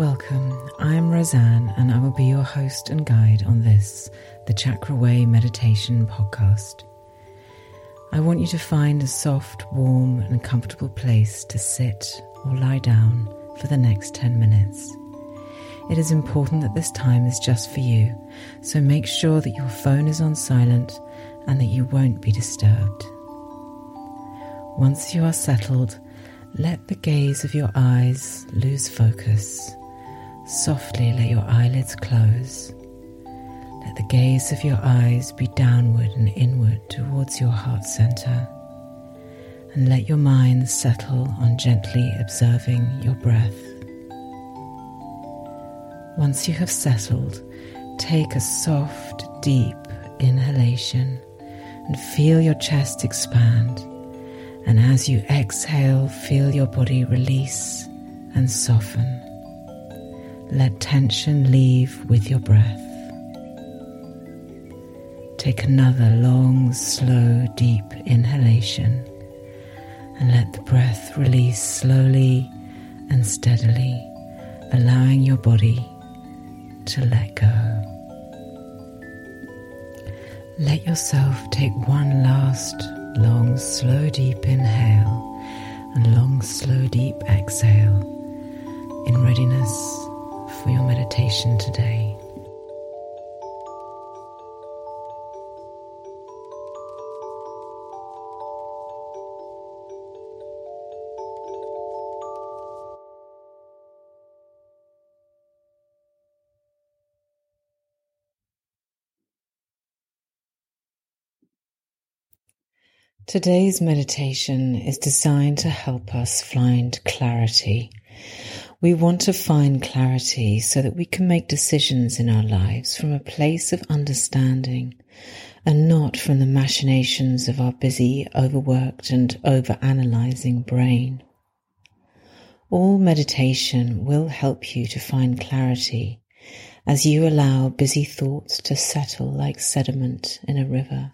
Welcome. I'm Rosanne, and I will be your host and guide on this, the Chakra Way Meditation Podcast. I want you to find a soft, warm, and comfortable place to sit or lie down for the next 10 minutes. It is important that this time is just for you, so make sure that your phone is on silent and that you won't be disturbed. Once you are settled, let the gaze of your eyes lose focus Softly let your eyelids close. Let the gaze of your eyes be downward and inward towards your heart center. And let your mind settle on gently observing your breath. Once you have settled, take a soft, deep inhalation and feel your chest expand. And as you exhale, feel your body release and soften. Let tension leave with your breath. Take another long, slow, deep inhalation and let the breath release slowly and steadily, allowing your body to let go. Let yourself take one last long, slow, deep inhale and long, slow, deep exhale in readiness for your meditation today. Today's meditation is designed to help us find clarity we want to find clarity so that we can make decisions in our lives from a place of understanding and not from the machinations of our busy, overworked, and overanalyzing brain. All meditation will help you to find clarity as you allow busy thoughts to settle like sediment in a river,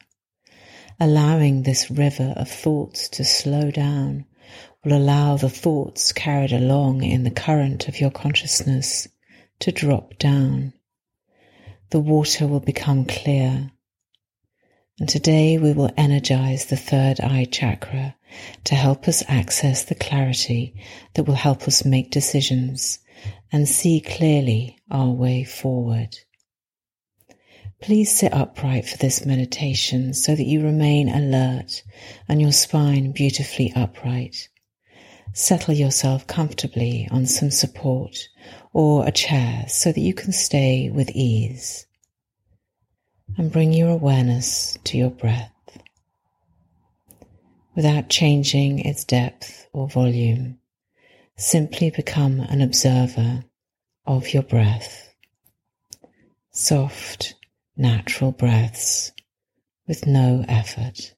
allowing this river of thoughts to slow down will allow the thoughts carried along in the current of your consciousness to drop down. The water will become clear. And today we will energize the third eye chakra to help us access the clarity that will help us make decisions and see clearly our way forward. Please sit upright for this meditation so that you remain alert and your spine beautifully upright. Settle yourself comfortably on some support or a chair so that you can stay with ease. And bring your awareness to your breath without changing its depth or volume. Simply become an observer of your breath. Soft, natural breaths with no effort.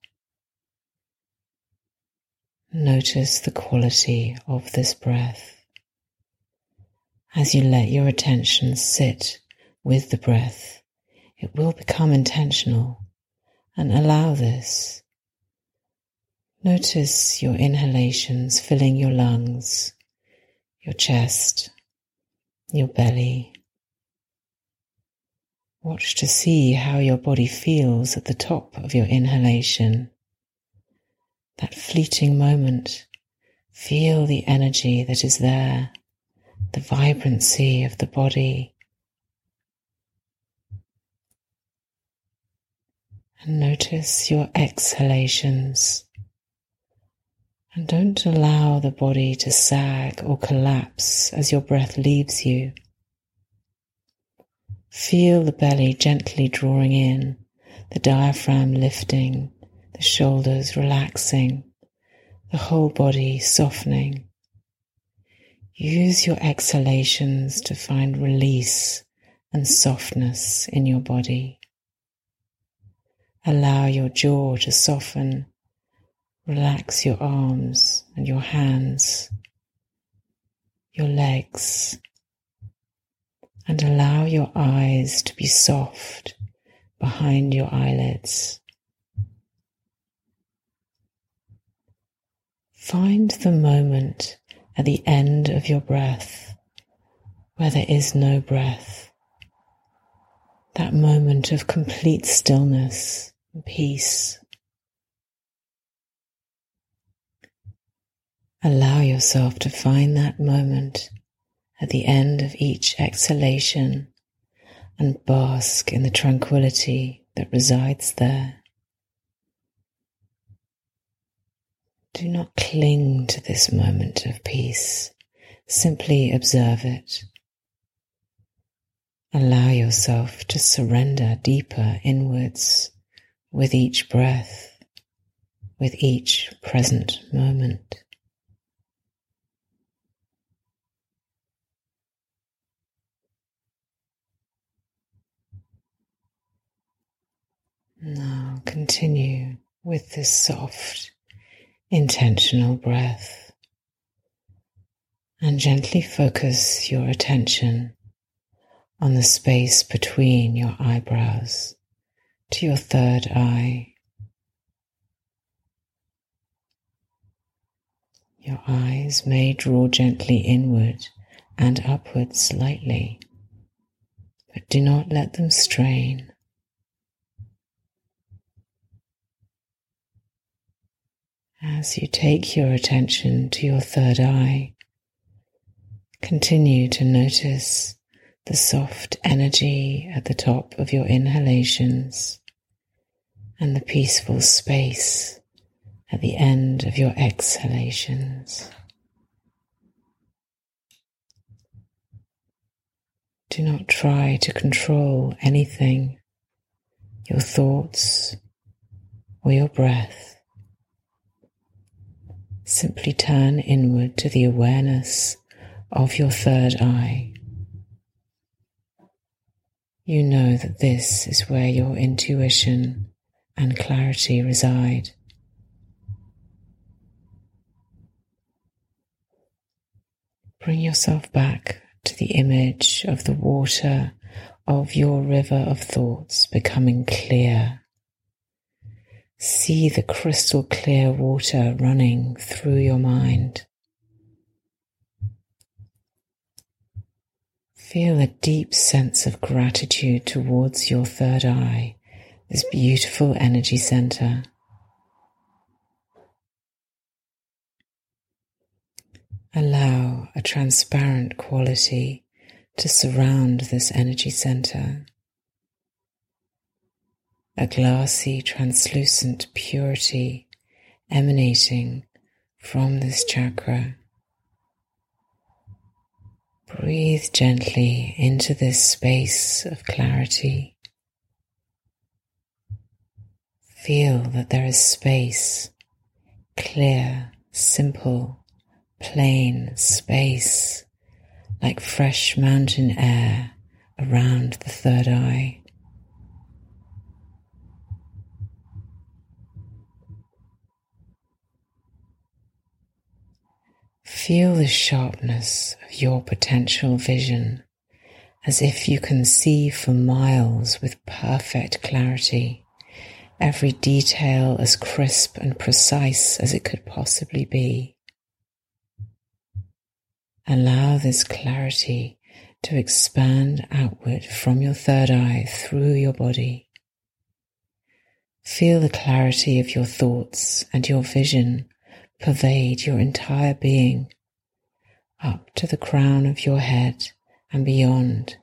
Notice the quality of this breath. As you let your attention sit with the breath, it will become intentional and allow this. Notice your inhalations filling your lungs, your chest, your belly. Watch to see how your body feels at the top of your inhalation that fleeting moment, feel the energy that is there, the vibrancy of the body. And notice your exhalations. And don't allow the body to sag or collapse as your breath leaves you. Feel the belly gently drawing in, the diaphragm lifting, the shoulders relaxing, the whole body softening. Use your exhalations to find release and softness in your body. Allow your jaw to soften. Relax your arms and your hands, your legs, and allow your eyes to be soft behind your eyelids. Find the moment at the end of your breath where there is no breath, that moment of complete stillness and peace. Allow yourself to find that moment at the end of each exhalation and bask in the tranquility that resides there. Do not cling to this moment of peace. Simply observe it. Allow yourself to surrender deeper inwards with each breath, with each present moment. Now continue with this soft, intentional breath and gently focus your attention on the space between your eyebrows to your third eye. Your eyes may draw gently inward and upward slightly, but do not let them strain. As you take your attention to your third eye, continue to notice the soft energy at the top of your inhalations and the peaceful space at the end of your exhalations. Do not try to control anything, your thoughts or your breath. Simply turn inward to the awareness of your third eye. You know that this is where your intuition and clarity reside. Bring yourself back to the image of the water of your river of thoughts becoming clear See the crystal clear water running through your mind. Feel a deep sense of gratitude towards your third eye, this beautiful energy center. Allow a transparent quality to surround this energy center a glassy, translucent purity emanating from this chakra. Breathe gently into this space of clarity. Feel that there is space, clear, simple, plain space, like fresh mountain air around the third eye. Feel the sharpness of your potential vision as if you can see for miles with perfect clarity, every detail as crisp and precise as it could possibly be. Allow this clarity to expand outward from your third eye through your body. Feel the clarity of your thoughts and your vision pervade your entire being up to the crown of your head and beyond,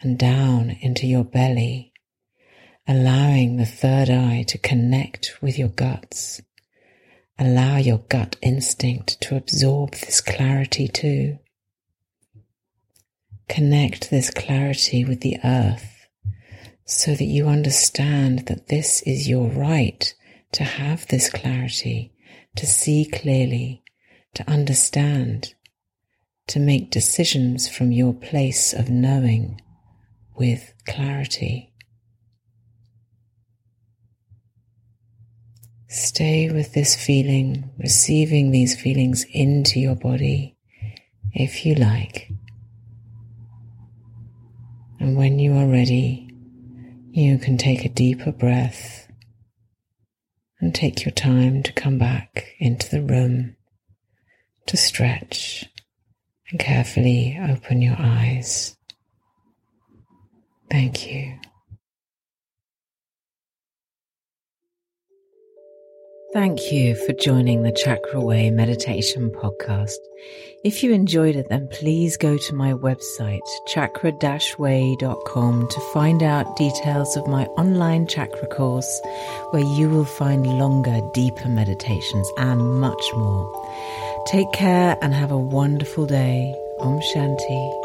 and down into your belly, allowing the third eye to connect with your guts. Allow your gut instinct to absorb this clarity too. Connect this clarity with the earth so that you understand that this is your right to have this clarity, to see clearly, to understand, to make decisions from your place of knowing with clarity. Stay with this feeling, receiving these feelings into your body if you like. And when you are ready, you can take a deeper breath and take your time to come back into the room to stretch and carefully open your eyes. Thank you. Thank you for joining the Chakra Way Meditation Podcast. If you enjoyed it, then please go to my website, chakra-way.com to find out details of my online chakra course where you will find longer, deeper meditations and much more. Take care and have a wonderful day. Om Shanti.